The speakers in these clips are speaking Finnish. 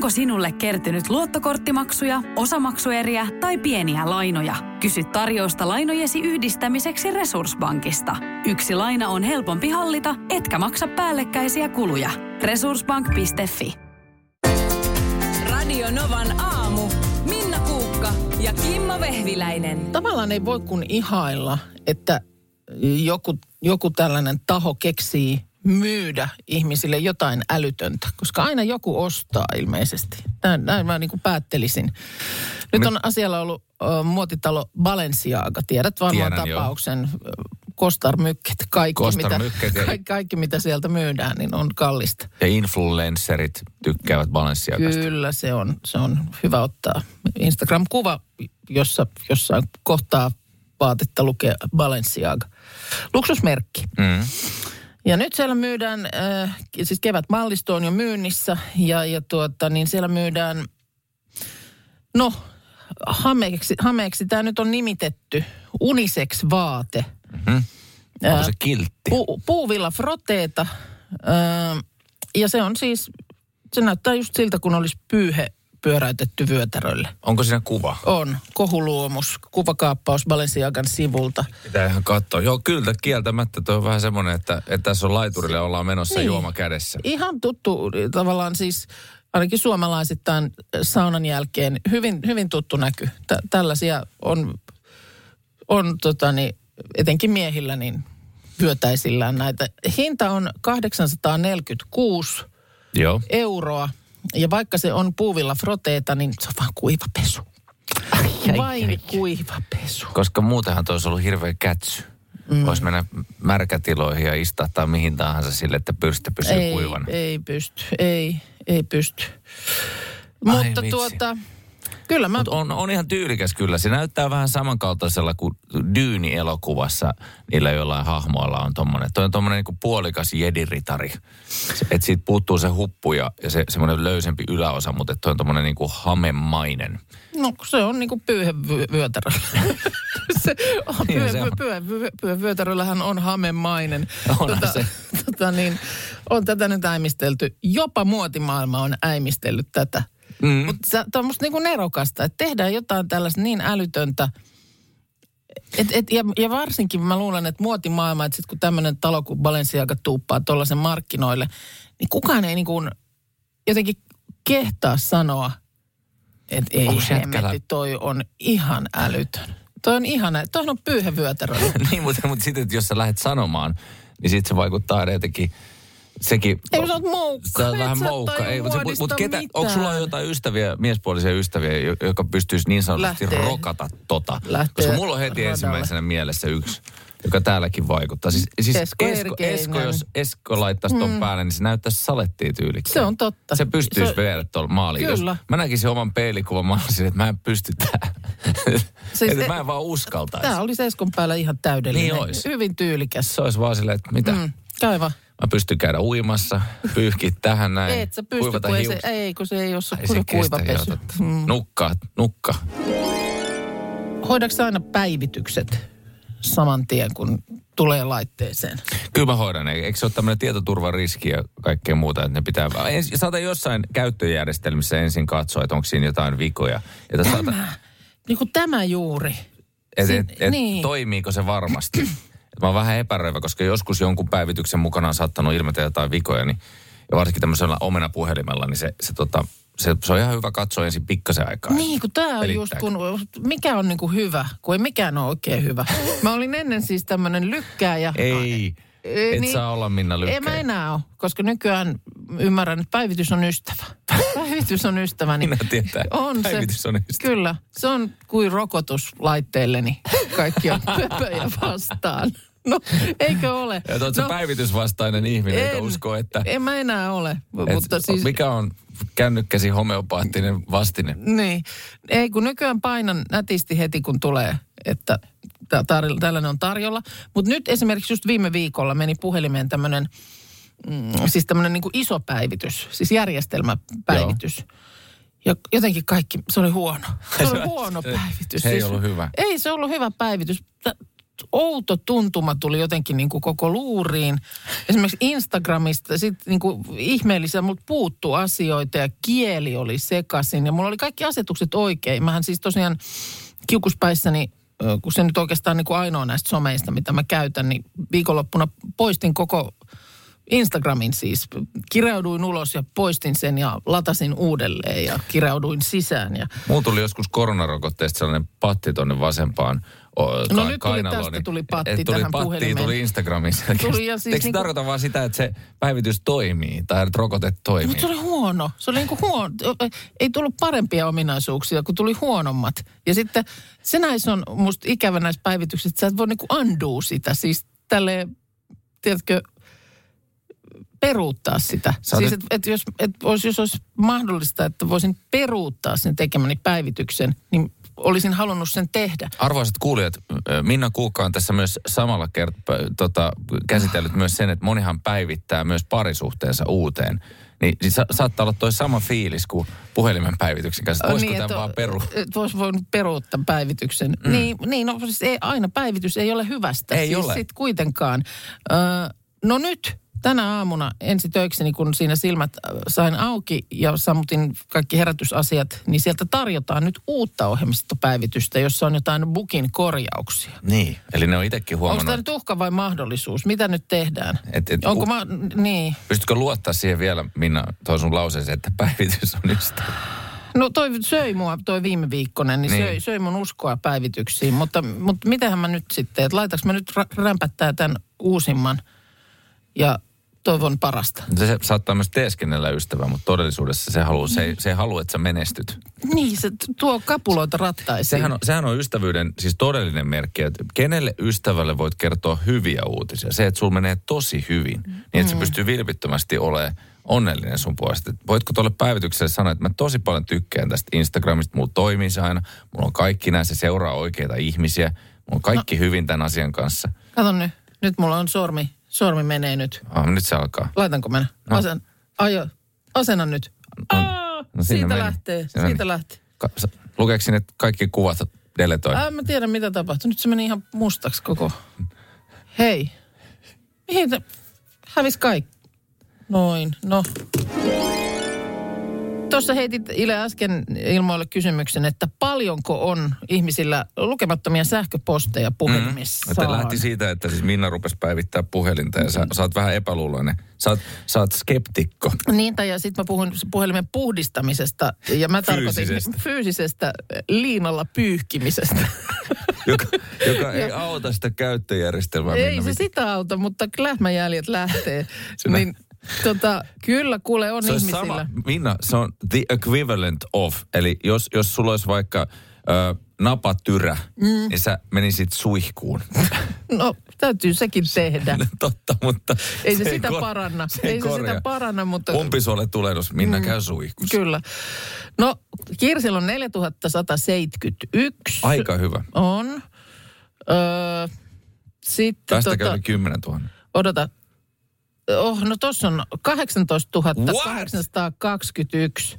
Onko sinulle kertynyt luottokorttimaksuja, osamaksueriä tai pieniä lainoja? Kysy tarjousta lainojesi yhdistämiseksi Resurssbankista. Yksi laina on helpompi hallita, etkä maksa päällekkäisiä kuluja. Resurssbank.fi Radio Novan aamu. Minna Kuukka ja Kimmo Vehviläinen. Tavallaan ei voi kun ihailla, että joku, joku tällainen taho keksii myydä ihmisille jotain älytöntä, koska aina joku ostaa ilmeisesti. Näin, näin mä niin kuin päättelisin. Nyt on asialla ollut uh, muotitalo Balenciaga. Tiedät varmaan Tiedän, joo. tapauksen. Kostarmykket, kaikki, Kostarmykket mitä, ja- kaikki, kaikki mitä sieltä myydään, niin on kallista. Ja influencerit tykkäävät Balenciagasta. Kyllä se on, se on hyvä ottaa. Instagram-kuva, jossa jossain kohtaa vaatetta lukee Balenciaga. Luksusmerkki. Mm. Ja nyt siellä myydään, äh, siis kevätmallisto on jo myynnissä ja, ja tuota, niin siellä myydään, no hameeksi, hameeksi tämä nyt on nimitetty unisex-vaate. Mm-hmm. Onko se kiltti? Pu, puuvilla froteeta äh, ja se on siis, se näyttää just siltä, kun olisi pyyhe pyöräytetty vyötärölle. Onko siinä kuva? On kohuluomus, kuvakaappaus Balenciagan sivulta. Pitää ihan katsoa. Joo, kyllä kieltämättä tuo on vähän semmoinen, että, että tässä on laiturille ollaan menossa Niin. niin. juoma kädessä. Ihan tuttu tavallaan siis, ainakin suomalaisittain saunan jälkeen, hyvin, hyvin tuttu näky. Tä, tällaisia on, on totani, etenkin miehillä niin vyötäisillään näitä. Hinta on 846 Joo. euroa. Ja vaikka se on puuvilla froteeta, niin se on vaan kuivapesu. Vain kuivapesu. Koska muutenhan tuo olisi ollut hirveä kätsy. Mm. Voisi mennä märkätiloihin ja istahtaa mihin tahansa sille, että pyrstö pysyy ei, kuivana. ei pysty, ei, ei pysty. Ai Mutta vitsi. tuota, kyllä mä... Mutta on, on ihan tyylikäs kyllä. Se näyttää vähän samankaltaisella kuin Dyyni-elokuvassa. Niillä jollain hahmoilla on tommonen. Toi on tommonen niinku puolikas jediritari. Että siitä puuttuu se huppu ja, ja se semmoinen löysempi yläosa, mutta toi on tommonen niinku hamemainen. No se on niinku pyyhevyötäröllä. se on Niin pyyhevyötäröllähän on hamemainen. Onhan se. Tota, niin, on tätä nyt äimistelty. Jopa muotimaailma on äimistellyt tätä. Mm. Mutta tämä on musta niinku nerokasta, että tehdään jotain tällaista niin älytöntä. Et, et, ja, ja varsinkin mä luulen, että muotimaailma, että sit kun tämmöinen talo kuin Balenciaga tuuppaa tuollaisen markkinoille, niin kukaan ei niinku jotenkin kehtaa sanoa, että ei hemmetti, toi on ihan älytön. Toi on ihan, toihan on pyyhevyötärö. niin, mutta, mutta sitten, että jos sä lähdet sanomaan, niin sitten se vaikuttaa jotenkin, sekin... Ei, sä oot moukka. Sä oot Et vähän moukka. Ei, mutta, mutta, mutta ketä, mitään. onko sulla jotain ystäviä, miespuolisia ystäviä, jo- joka pystyisi niin sanotusti Lähtee. rokata tota? Lähtee Koska mulla on heti radalle. ensimmäisenä mielessä yksi, joka täälläkin vaikuttaa. Siis, siis Esko Esko. Esko, jos Esko laittaisi ton päälle, niin se näyttäisi salettiin tyylikkään. Se on totta. Se pystyisi Se- viedä tuolla maaliin. Kyllä. Jos mä näkisin oman peilikuvan, mä olisin, että mä en pysty tähän. Siis että e- mä en vaan uskaltaisi. Tämä oli Eskon päällä ihan täydellinen. Niin ois. Hyvin tyylikäs. Se olisi vaan silleen, että mitä? Mm. Mm, vaan. Mä pystyn käydä uimassa, pyyhkiä tähän näin. Et sä pysty, kun ei se, ei, kun se ei ole Ei se kuiva. Mm. Nukka, nukka. Hoidaanko sä aina päivitykset saman tien, kun tulee laitteeseen? Kyllä mä hoidan. Eikö se ole tämmöinen tietoturvariski ja kaikkea muuta, että ne pitää... Saata jossain käyttöjärjestelmissä ensin katsoa, että onko siinä jotain vikoja. Saata, Tämä, niin kuin tämä juuri. et, et, et, niin. toimiiko se varmasti. Mä oon vähän epäröivä, koska joskus jonkun päivityksen mukana on saattanut ilmetä jotain vikoja, niin, ja varsinkin tämmöisellä omenapuhelimella, niin se, se, tota, se, se on ihan hyvä katsoa ensin pikkasen aikaa. Niin, kun tämä on just, kun, mikä on niin kuin hyvä, kun ei mikään ole oikein hyvä. Mä olin ennen siis tämmöinen lykkääjä. Ei, Ei, et niin. saa olla Minna Lykkä. Ei mä enää ole, koska nykyään ymmärrän, että päivitys on ystävä. Päivitys on ystävä. Niin Minä tietää. on Päivitys se, on ystävä. Kyllä, se on kuin rokotus laitteelleni. Kaikki on pöpöjä vastaan. No, eikö ole? Ja oot no, päivitysvastainen ihminen, joka en- uskoo, että... En mä enää ole, et, mutta siis... Mikä on kännykkäsi homeopaattinen vastine? Niin. Ei, kun nykyään painan nätisti heti, kun tulee, että tä- tar- tällainen on tarjolla. Mutta nyt esimerkiksi just viime viikolla meni puhelimeen tämmöinen, mm, siis tämmöinen niin iso päivitys, siis järjestelmäpäivitys. Ja jotenkin kaikki, se oli huono. Se oli huono päivitys. se ei Siis- ollut hyvä. Ei se ollut hyvä päivitys. Outo tuntuma tuli jotenkin niin kuin koko luuriin. Esimerkiksi Instagramista sitten niin kuin ihmeellisiä, mutta puuttu asioita ja kieli oli sekaisin. Ja mulla oli kaikki asetukset oikein. Mähän siis tosiaan kiukuspäissäni, kun se nyt oikeastaan niin kuin ainoa näistä someista, mitä mä käytän, niin viikonloppuna poistin koko Instagramin siis. Kirjauduin ulos ja poistin sen ja latasin uudelleen ja kirjauduin sisään. Ja Mulla tuli joskus koronarokotteesta sellainen patti tonne vasempaan No ka- nyt tuli tästä niin- tuli patti et tuli tähän patti, puhelimeen. tuli Instagramiin. Tuli ja siis Eikö niinku- tarkoita vaan sitä, että se päivitys toimii tai että rokote toimii? Mutta se oli huono. Se oli niin kuin huono. Ei tullut parempia ominaisuuksia, kun tuli huonommat. Ja sitten se näissä on musta ikävä näissä päivityksissä, että sä et voi niin kuin undo sitä. Siis tälleen, tiedätkö, peruuttaa sitä. Sä siis, että et jos, et olisi, jos olisi mahdollista, että voisin peruuttaa sen tekemäni päivityksen, niin olisin halunnut sen tehdä. Arvoisat kuulijat, Minna Kuukka on tässä myös samalla kert- tota, käsitellyt myös sen, että monihan päivittää myös parisuhteensa uuteen. Niin, niin sa- saattaa olla toi sama fiilis kuin puhelimen päivityksen kanssa. Voisiko Niin, tämän vaan peru? Voisi voinut peruuttaa päivityksen. Mm. Niin, niin no siis ei, aina päivitys ei ole hyvästä. Ei siis ole. Sit kuitenkaan. Öö, no nyt tänä aamuna ensi töikseni, kun siinä silmät äh, sain auki ja sammutin kaikki herätysasiat, niin sieltä tarjotaan nyt uutta ohjelmistopäivitystä, jossa on jotain bukin korjauksia. Niin, eli ne on itsekin Onko huomannut. tämä nyt uhka vai mahdollisuus? Mitä nyt tehdään? Et- et- Onko u- ma- niin. Pystytkö luottaa siihen vielä, Minna, toi sun lauseeseen, että päivitys on ystävä? No toi söi mua toi viime viikkonen, niin, Niin. Söi, söi mun uskoa päivityksiin. Mutta, mutta mitähän mä nyt sitten, että laitaks mä nyt ra- rämpättää tämän uusimman ja toivon parasta. Se, saattaa myös teeskennellä ystävää, mutta todellisuudessa se, haluaa, se, se ei halua, että sä menestyt. Niin, se tuo kapuloita rattaisiin. Sehän on, sehän on ystävyyden siis todellinen merkki, että kenelle ystävälle voit kertoa hyviä uutisia. Se, että sulla menee tosi hyvin, niin että se pystyy vilpittömästi olemaan onnellinen sun puolesta. Voitko tuolle päivitykselle sanoa, että mä tosi paljon tykkään tästä Instagramista, mulla toimii se aina, mulla on kaikki näin, se seuraa oikeita ihmisiä, mulla on kaikki no. hyvin tämän asian kanssa. Kato nyt, nyt mulla on sormi, sormi menee nyt. Ah, nyt se alkaa. Laitanko mä? No. Asen, ajo, asena nyt. Aa, no siinä siitä meni. lähtee, Siinä siitä meni. lähtee. Ka- Lukeeko sinne kaikki kuvat deletoin? Ää, mä tiedän mitä tapahtui. Nyt se meni ihan mustaksi koko. Hei. Mihin te... Hävis kaikki. Noin, no. Tuossa heitit Ile äsken ilmoille kysymyksen, että paljonko on ihmisillä lukemattomia sähköposteja puhelimissaan. Että lähti siitä, että siis Minna rupesi päivittää puhelinta ja sä, sä oot vähän epäluuloinen. Sä oot, sä oot skeptikko. Niin, tai ja sitten mä puhun puhelimen puhdistamisesta ja mä tarkoitin Fyysisestä. fyysisestä liinalla pyyhkimisestä. joka, joka ei auta sitä käyttöjärjestelmää. Ei Minna, se mit- sitä auta, mutta lähmäjäljet lähtee. Sinä- niin, tota, kyllä kuule on se ihmisillä. sama, Minna, se on the equivalent of. Eli jos, jos sulla olisi vaikka ö, napatyrä, mm. niin sä menisit suihkuun. No, täytyy sekin tehdä. Totta, mutta Ei se, ei sitä kor- paranna. se ei se korjaa. sitä paranna, mutta... Umpisuolen tulehdus, Minna mm. käy suihkussa. Kyllä. No, Kirsillä on 4171. Aika hyvä. On. Öö, sitten Tästä tota, kävi 10 000. odota. Oh, no tossa on 18 What? 821.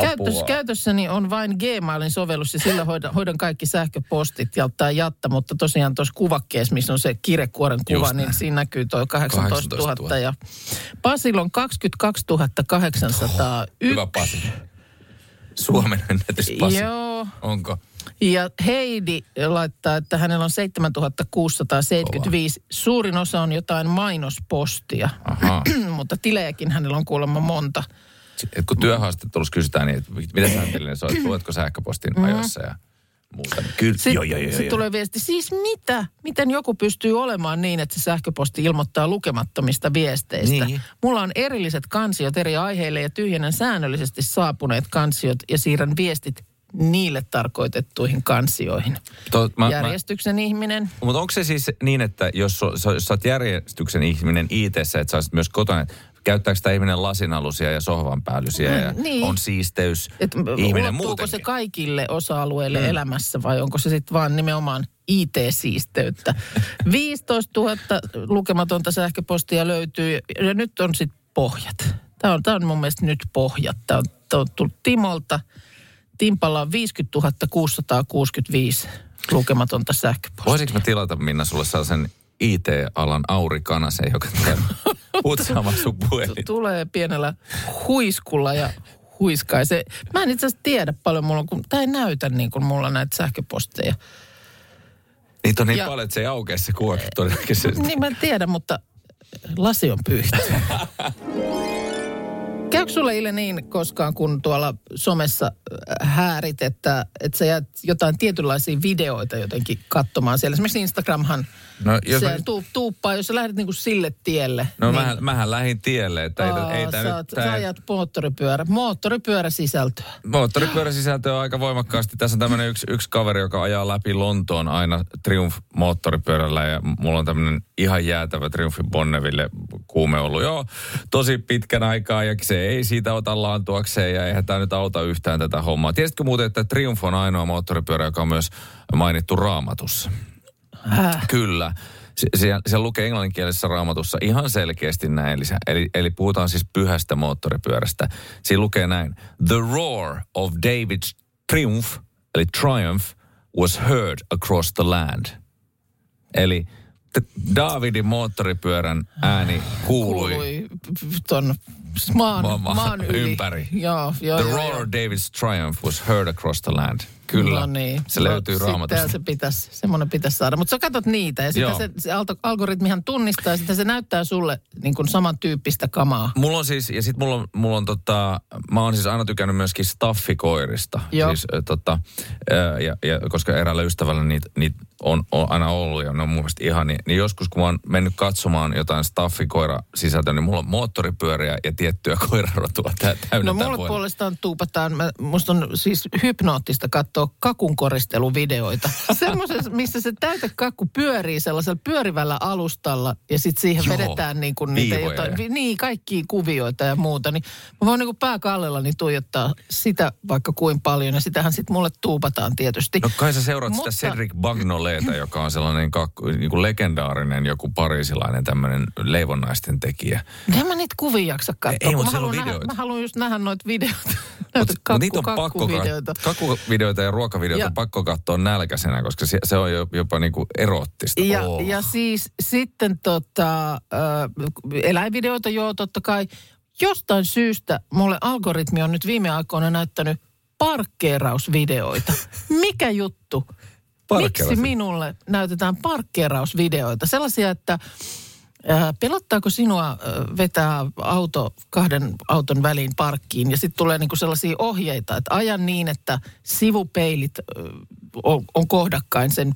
Käytössä, käytössäni on vain Gmailin sovellus ja sillä hoidan, hoidan kaikki sähköpostit ja ottaa jatta, mutta tosiaan tuossa kuvakkeessa, missä on se kirjekuoren kuva, Just niin näin. siinä näkyy tuo 18 000. 18 000. Ja Pasilla on 22 801. Hyvä Pasi. Suomen ennätys Pasi. Joo. Onko? Ja Heidi laittaa, että hänellä on 7675. Suurin osa on jotain mainospostia, mutta tilejäkin hänellä on kuulemma monta. Et kun työhaastattelussa kysytään, niin mitä sä sä oot, luetko sähköpostin ajoissa ja muuta. Niin Kyllä, Sitten joo, joo, joo, sit joo. tulee viesti, siis mitä? Miten joku pystyy olemaan niin, että se sähköposti ilmoittaa lukemattomista viesteistä? Niin. Mulla on erilliset kansiot eri aiheille ja tyhjennän säännöllisesti saapuneet kansiot ja siirrän viestit niille tarkoitettuihin kansioihin. To, mä, mä, Järjestyksen ihminen. mutta onko se siis niin, että jos, so, so, jos sä oot järjestyksen ihminen it että sä olisit myös kotona, käyttääkö tämä ihminen lasinalusia ja sohvanpäällysiä ja niin. on siisteys Et ihminen muutenkin? se kaikille osa-alueille mm. elämässä vai onko se sitten vaan nimenomaan IT-siisteyttä? 15 000 lukematonta sähköpostia löytyy ja nyt on sitten pohjat. Tämä on, tämä on mun mielestä nyt pohjat. Tämä on, tämä on tullut Timolta. Timpalla on 50 665 lukematonta sähköpostia. Voisinko mä tilata, Minna, sulle sellaisen IT-alan Auri Kanasen, joka tulee putsaamaan sun puhelin? Tulee pienellä huiskulla ja huiskaisee. Mä en itse asiassa tiedä paljon mulla, kun tämä ei näytä niin kuin mulla näitä sähköposteja. Niitä on niin Ja- paljon, että se ei aukea se kuote todennäköisesti. Niin mä en tiedä, mutta lasi on pyyhty. Käykö sulle Ile niin koskaan, kun tuolla somessa äh, häärit, että, että sä jäät jotain tietynlaisia videoita jotenkin katsomaan siellä? Esimerkiksi Instagramhan No, jos se mä- tuu, tuuppaa, jos sä lähdet niinku sille tielle. No niin, mähän, mähän lähdin tielle, että ei, aa, ei tää sä, nyt... oot- Tää, sä ajat moottoripyörä, moottoripyöräsisältöä. Moottoripyöräsisältö on aika voimakkaasti. Tässä on tämmöinen yksi, yksi kaveri, joka ajaa läpi Lontoon aina Triumph moottoripyörällä ja mulla on tämmöinen ihan jäätävä Triumph Bonneville kuume ollut jo tosi pitkän aikaa ja se ei siitä ota laantuakseen ja eihän tämä nyt auta yhtään tätä hommaa. Tiesitkö muuten, että Triumph on ainoa moottoripyörä, joka on myös mainittu raamatussa? Häh? Kyllä. Se, siellä lukee englanninkielisessä raamatussa ihan selkeästi näin. Eli, eli, eli puhutaan siis pyhästä moottoripyörästä. Siinä lukee näin. The roar of David's triumph, eli triumph, was heard across the land. Eli Davidin moottoripyörän ääni kuului. Kuului ton maan, Ma- ma- maan yli. ympäri. Joo, joo, The joo, roar joo. of David's triumph was heard across the land. Kyllä. No niin. Se löytyy no, raamatusta. Sitten se pitäisi, semmoinen pitäisi saada. Mutta sä katsot niitä ja sitten se, se algoritmihan tunnistaa ja sitten se näyttää sulle niin kuin samantyyppistä kamaa. Mulla on siis, ja sit mulla on, mulla on tota, mä oon siis aina tykännyt myöskin staffikoirista. Joo. Siis, tota, ja, ja, koska eräällä ystävällä niitä niit on, on, aina ollut ja ne on mun mielestä ihan niin, niin joskus kun mä oon mennyt katsomaan jotain staffikoira sisältöä, niin mulla on moottoripyöriä ja tiettyä koirarotua tä, täynnä No tää mulle puolestaan tuupataan, mä, musta on siis hypnoottista katsoa kakunkoristeluvideoita. Semmoisessa, missä se täytekakku pyörii sellaisella pyörivällä alustalla ja sitten siihen Joo, vedetään niin kuin niitä viivoja jotain, niin kaikkia kuvioita ja muuta. Niin mä voin niin kuin pääkallellani tuijottaa sitä vaikka kuin paljon ja sitähän sitten mulle tuupataan tietysti. No kai sä seuraat Mutta- sitä Cedric Bagnoleeta, joka on sellainen kakku, niin kuin legendaarinen joku parisilainen tämmöinen leivonnaisten tekijä. En mä niitä kuvia jaksa katsoa. Ei, mutta siellä on haluan nähdä, videoita. mä haluan just nähdä noita videoita. Mutta Näitä mut niitä on pakko kakkuvideoita. ja ruokavideoita Ja- on pakko katsoa nälkäisenä, koska se, se on jo, jopa niinku erottista. Ja, Oh. ja siis sitten tota, äh, eläinvideoita, joo totta kai. Jostain syystä mulle algoritmi on nyt viime aikoina näyttänyt parkkeerausvideoita. Mikä juttu? Miksi minulle näytetään parkkeerausvideoita? Sellaisia, että pelottaako sinua äh, vetää auto kahden auton väliin parkkiin? Ja sitten tulee niinku sellaisia ohjeita, että ajan niin, että sivupeilit äh, on, on kohdakkain sen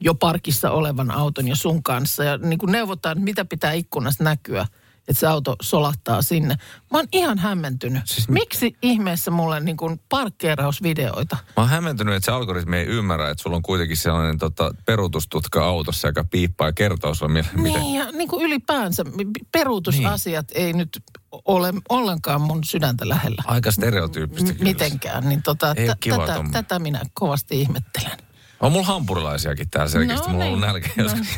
jo parkissa olevan auton ja sun kanssa. Ja niin kuin neuvotaan, mitä pitää ikkunasta näkyä, että se auto solahtaa sinne. Mä oon ihan hämmentynyt. Siis mi- Miksi ihmeessä mulle niin kuin parkkeerausvideoita? Mä oon hämmentynyt, että se algoritmi ei ymmärrä, että sulla on kuitenkin sellainen tota, peruutustutka autossa, joka piippaa ja kertoo sulle, mi- miten... Niin, ja niin kuin ylipäänsä mi- peruutusasiat ei nyt ole ollenkaan mun sydäntä lähellä. Aika stereotyyppistä M- kyllä. mitenkään, niin tota, Ei t- tätä, tätä minä kovasti ihmettelen. On mulla hampurilaisiakin täällä selkeästi. No mulla on ollut niin. nälkä No joskus.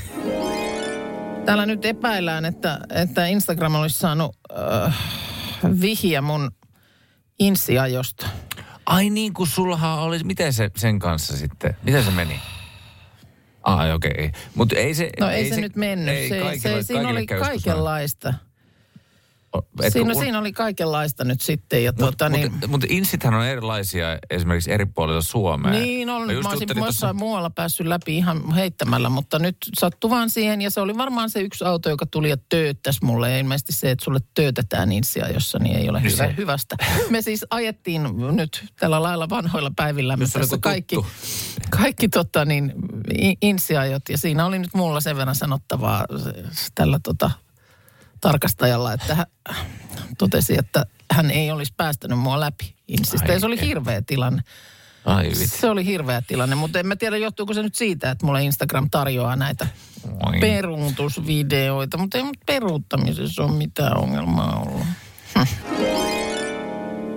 Täällä nyt epäillään, että, että Instagram olisi saanut äh, vihja mun insiajosta. Ai niin kuin sullahan oli, miten se sen kanssa sitten, miten se meni? Ai okei, okay. mutta ei se... No ei, ei se, nyt mennyt. Ei, se, kaikille, se, siinä oli kaikenlaista. Etkö Siinä, un- siinä oli kaikenlaista nyt sitten. Ja Mut, tuota, mut, niin, mut insithän on erilaisia esimerkiksi eri puolilla Suomea. Niin on, Mä mä, olisin jossain muualla päässyt läpi ihan heittämällä, mutta nyt sattui vaan siihen. Ja se oli varmaan se yksi auto, joka tuli ja tööttäisi mulle. Ja ilmeisesti se, että sulle töötetään insia, jossa niin ei ole Niin hyvä, se- hyvästä. Me siis ajettiin nyt tällä lailla vanhoilla päivillä. Oli tässä kaikki, kaikki tota, niin, insiajot. Ja siinä oli nyt mulla sen verran sanottavaa tällä tota, tarkastajalla, että hän totesi, että hän ei olisi päästänyt mua läpi insistä. Ja se oli hirveä tilanne. Ai vitsi. Se oli hirveä tilanne, mutta en mä tiedä, johtuuko se nyt siitä, että mulle Instagram tarjoaa näitä Oi. peruutusvideoita, mutta ei mut peruuttamisessa ole mitään ongelmaa ollut.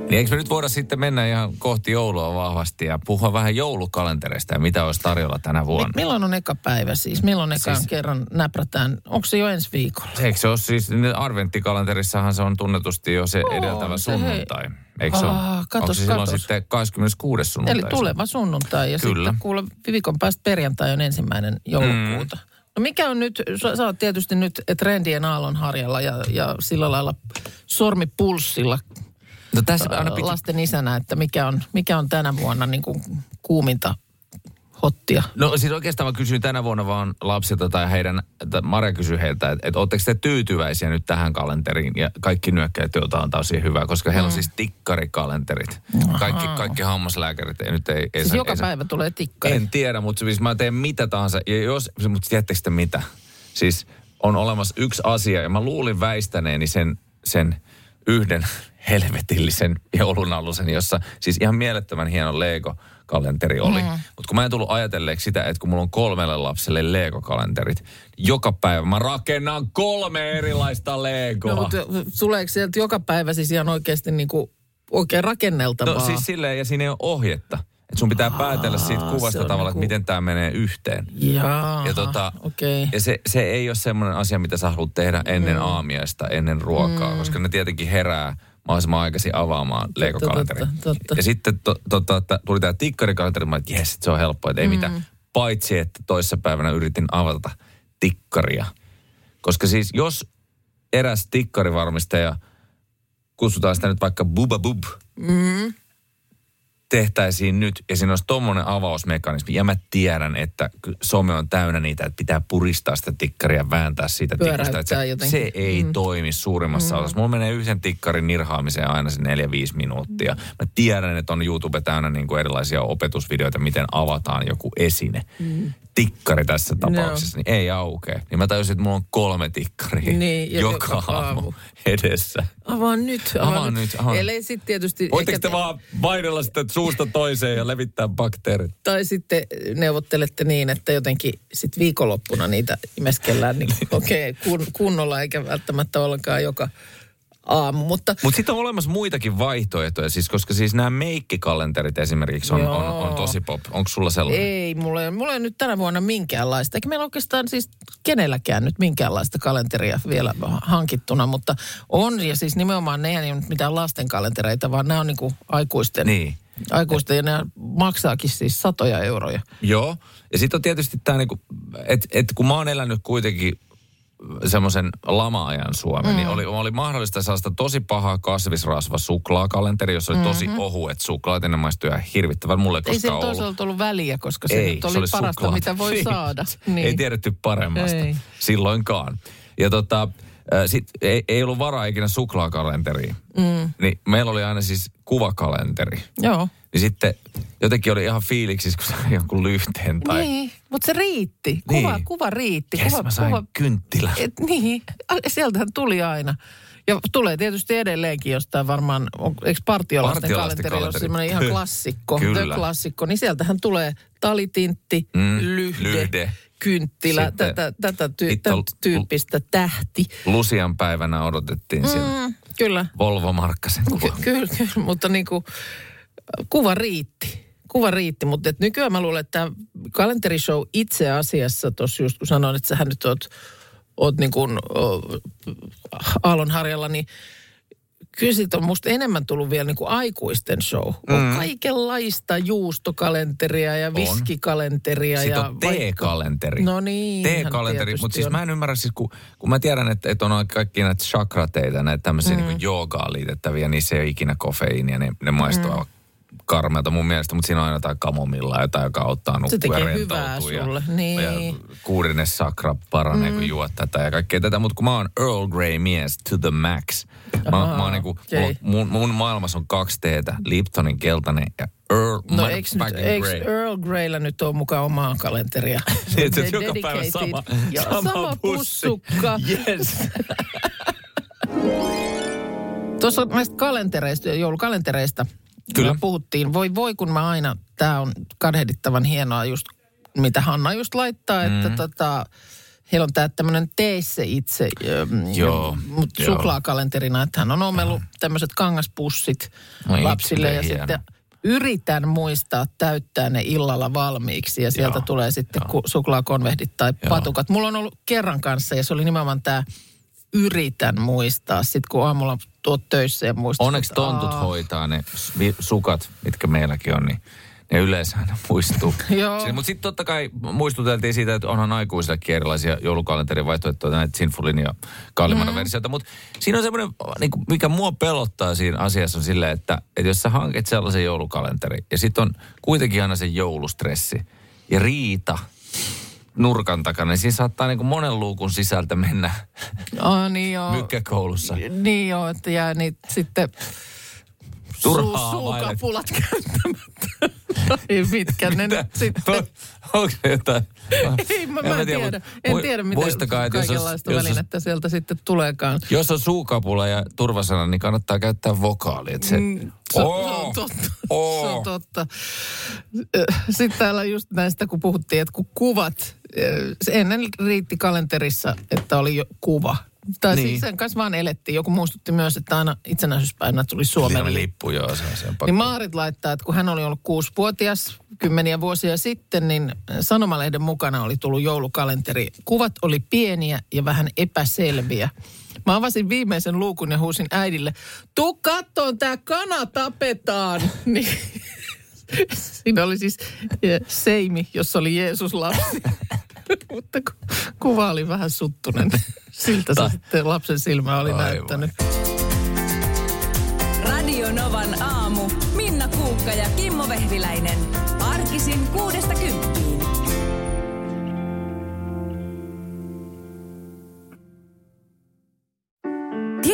Niin eikö me nyt voida sitten mennä ihan kohti joulua vahvasti ja puhua vähän joulukalentereista ja mitä olisi tarjolla tänä vuonna? milloin on eka päivä siis? Milloin eka Siis- kerran näprätään? Onko se jo ensi viikolla? Eikö se ole siis, nyt adventtikalenterissahan se on tunnetusti jo se edeltävä se, hei. sunnuntai. eikö se ole? Aa, katos, Onko se silloin katos. sitten 26. sunnuntai? Eli tuleva sunnuntai ja Kyllä. sitten kuule viikon päästä perjantai on ensimmäinen joulukuuta. Mm. No mikä on nyt, sä, sä oot tietysti nyt trendien aallonharjalla ja, ja sillä lailla sormi pulssilla No tässä aina piti lasten isänä, että mikä on, mikä on tänä vuonna niin kuin kuuminta hottia. No siis oikeastaan mä kysyin tänä vuonna vaan lapsilta tai heidän, että Marja kysyi heiltä, että, että oletteko te tyytyväisiä nyt tähän kalenteriin ja kaikki nyökkäät, joita on tosi hyvä, koska heillä on siis tikkarikalenterit. Kaikki, kaikki hammaslääkärit ei nyt ei... ei Siis saa- joka ei päivä tulee tikkari. En tiedä, mutta siis mä teen mitä tahansa. Ja jos, mutta tiedättekö te mitä? Siis on olemassa yksi asia, ja mä luulin väistäneeni sen, sen yhden helvetillisen joulunalusen, jossa siis ihan mielettömän hieno Lego-kalenteri oli. Mm. Mutta kun mä en tullut ajatelleeksi sitä, että kun mulla on kolmelle lapselle Lego-kalenterit, joka päivä mä rakennan kolme erilaista Legoa. No, mutta tuleeko sieltä joka päivä siis ihan oikeasti niin kuin oikein rakenneltavaa? No siis silleen, ja siinä ei ole ohjetta. Että sun pitää päätellä siitä Aa, kuvasta on tavallaan, että niinku- miten tämä menee yhteen. Jaa, Ja, tota, okei. ja se, se ei ole semmoinen asia, mitä sä haluat tehdä ennen mm. aamiaista, ennen ruokaa, mm. koska ne tietenkin herää mahdollisimman aikaisin avaamaan Lego-kalenterin. totta, totta. Ja sitten to, to, että tuli tämä tikkarikalenteri, mä että jes, se on helppoa, että ei mm. mitään. Paitsi, että toissapäivänä yritin avata tikkaria. Koska siis jos eräs tikkarivarmistaja, kutsutaan sitä nyt vaikka Buba Bub, Mm. Tehtäisiin nyt ja siinä olisi tommonen avausmekanismi. Ja mä tiedän, että some on täynnä niitä, että pitää puristaa sitä tikkaria ja vääntää siitä tikkasta. Että se, jotenkin. se ei mm. toimi suurimmassa mm. osassa. Mulla menee yhden tikkarin nirhaamiseen aina se 4-5 minuuttia. Mä tiedän, että on YouTube täynnä niin kuin erilaisia opetusvideoita, miten avataan joku esine. Mm. Tikkari tässä tapauksessa, niin ei aukea. Niin mä tajusin, että mulla on kolme tikkaria Niin, joka, joka aamu. aamu edessä. Avaa nyt. Avaa nyt, avaa. Ellei sitten tietysti... Voitteko ehkä te vaan vaidella sitä suusta toiseen ja levittää bakteerit? Tai sitten neuvottelette niin, että jotenkin sit viikonloppuna niitä imeskellään niin, okei, okay, kun, kunnolla eikä välttämättä ollenkaan joka aamu. Mutta Mutta sitten on olemassa muitakin vaihtoehtoja, siis, koska siis nämä meikkikalenterit esimerkiksi on, on, on tosi pop. Onko sulla sellainen? ei, mulla ei, mulla ei nyt tänä vuonna minkäänlaista. Eikä meillä oikeastaan siis kenelläkään nyt minkäänlaista kalenteria vielä hankittuna, mutta on. Ja siis nimenomaan ne ei ole nyt mitään lasten kalentereita, vaan nämä on niinku aikuisten. Niin. Aikuisten ja ne maksaakin siis satoja euroja. Joo. Ja sitten on tietysti tämä, niinku, että et kun mä oon elänyt kuitenkin semmoisen lama-ajan Suomen, mm. niin oli, oli mahdollista sellaista tosi pahaa kasvisrasva suklaakalenteri, jossa oli tosi mm-hmm. ohuet suklaat, ja ne maistui ihan hirvittävän mulle Ei koskaan se ollut. toisaalta ollut väliä, koska se Ei, oli, se oli parasta, suklaata. mitä voi Niin. saada. Niin. Ei tiedetty paremmasta Ei. silloinkaan. Ja tota, äh, sit ei, ei ollut varaa ikinä suklaakalenteriin. Mm. Niin meillä oli aina siis kuvakalenteri. Joo. Niin sitten jotenkin oli ihan fiiliksissä, kun sai jonkun lyhteen tai... Niin, mutta se riitti. Kuva, Niin. kuva riitti. Jes, kuva, mä sain kuva, kynttilän. et, niin, sieltähän tuli aina. Ja tulee tietysti edelleenkin jostain varmaan, on, eikö Partiolaisten Partiolaisten kalenteri ole semmoinen ihan klassikko, Kyllä. klassikko, niin sieltähän tulee talitintti, Mm, lyhde, lyhde. kynttilä, Sitten tätä, tätä, ty, hitto- tätä tyyppistä tähti. Lusian päivänä odotettiin mm. siellä kyllä, Volvo Markkasen kuva. Ky- kyllä, kyllä, mutta niin kuin, kuva riitti. Kuva riitti, mutta et nykyään mä luulen, että kalenterishow itse asiassa, tuossa just kun sanoin, että sähän nyt oot, oot niin kuin Aallonharjalla, niin kyllä siitä on musta enemmän tullut vielä niin kuin aikuisten show. On Mm. kaikenlaista juustokalenteria ja viskikalenteria. Sitten ja on T-kalenteri. No niin. T-kalenteri, mutta siis on. mä en ymmärrä, siis kun, kun mä tiedän, että, että on kaikki näitä chakrateita, näitä tämmöisiä mm. niin joogaan liitettäviä, niin se ei ole ikinä kofeiinia, ne, ne maistuu mm. Karmealta mun mielestä, mutta siinä on aina jotain kamomilla, jotain, joka auttaa nukkua ja rentoutua. Ja, sulle, niin. ja kuudines sakra paranee, mm. kun juot tätä ja kaikkea tätä. Mutta kun mä oon Earl Grey mies to the max. Mä, Ahaa, mä oon niinku, mulla, mun, mun maailmassa on kaksi teetä, Liptonin keltainen ja Earl No eikö, nyt, eikö Grey. Earl Greyllä nyt ole mukaan omaa kalenteria? Niin, De- joka päivä sama, Ja sama, sama pussukka. Yes. Tuossa näistä kalentereista, joulukalentereista Kyllä. me puhuttiin. Voi voi kun mä aina, tämä on kadehdittavan hienoa just, mitä Hanna just laittaa, mm. että tota, heillä on tämä tämmöinen tee se itse, Joo, mutta joo. suklaakalenterina, että hän on omellut tämmöiset kangaspussit Oi, lapsille ja hieno. sitten yritän muistaa täyttää ne illalla valmiiksi ja sieltä Joo, tulee sitten ku, suklaakonvehdit tai Joo. patukat. Mulla on ollut kerran kanssa ja se oli nimenomaan tämä yritän muistaa. Sitten kun aamulla tuot töissä ja muistat. Onneksi tontut aa, hoitaa ne sukat, mitkä meilläkin on, niin ne yleensä aina muistuu. Joo. Siis, mutta sitten totta kai muistuteltiin siitä, että onhan aikuisillekin erilaisia joulukalenterin vaihtoehtoja, näitä Sinfulin ja kallimana mm. versioita. Mutta siinä on semmoinen, niin kuin, mikä mua pelottaa siinä asiassa on silleen, että, että jos sä hankit sellaisen joulukalenterin ja sitten on kuitenkin aina se joulustressi ja riita nurkan takana, niin siinä saattaa niin kuin monen luukun sisältä mennä Aa, niin joo. mykkäkoulussa. Niin joo, että jää niitä sitten Turhaa vaille. suukapulat käyttämättä. Ei mitkä ne nyt sitten. Onko se jotain? Ei, mä, En mä en tiedä, tiedä. En mu- tiedä, miten muistakaa, että jos olisi- kaikenlaista jos välinettä sieltä sitten tuleekaan. Jos on suukapula ja turvasana, niin kannattaa käyttää vokaali. Että se, Mm, Se, Oo. se on totta. Oo. Se on totta. Sitten täällä just näistä, kun puhuttiin, että kun kuvat, ennen riitti kalenterissa, että oli jo kuva. Tai niin. Niin. siis sen kanssa vaan elettiin. Joku muistutti myös, että aina itsenäisyyspäivänä tuli Suomen lippu. joo, se on, se on pakko. Niin Maarit laittaa, että kun hän oli ollut kuusivuotias kymmeniä vuosia sitten, niin Sanomalehden mukana oli tullut joulukalenteri. Kuvat oli pieniä ja vähän epäselviä. Mä avasin viimeisen luukun ja huusin äidille, tuu kattoon, tää kana tapetaan. Niin, siinä oli siis eh, seimi, jossa oli Jeesus lapsi. Mutta ku- kuva oli vähän suttunen. Siltä se sitten lapsen silmä oli Aivan. näyttänyt. Radio Novan aamu. Minna Kuukka ja Kimmo Vehviläinen. Arkisin kuudesta kymppiin.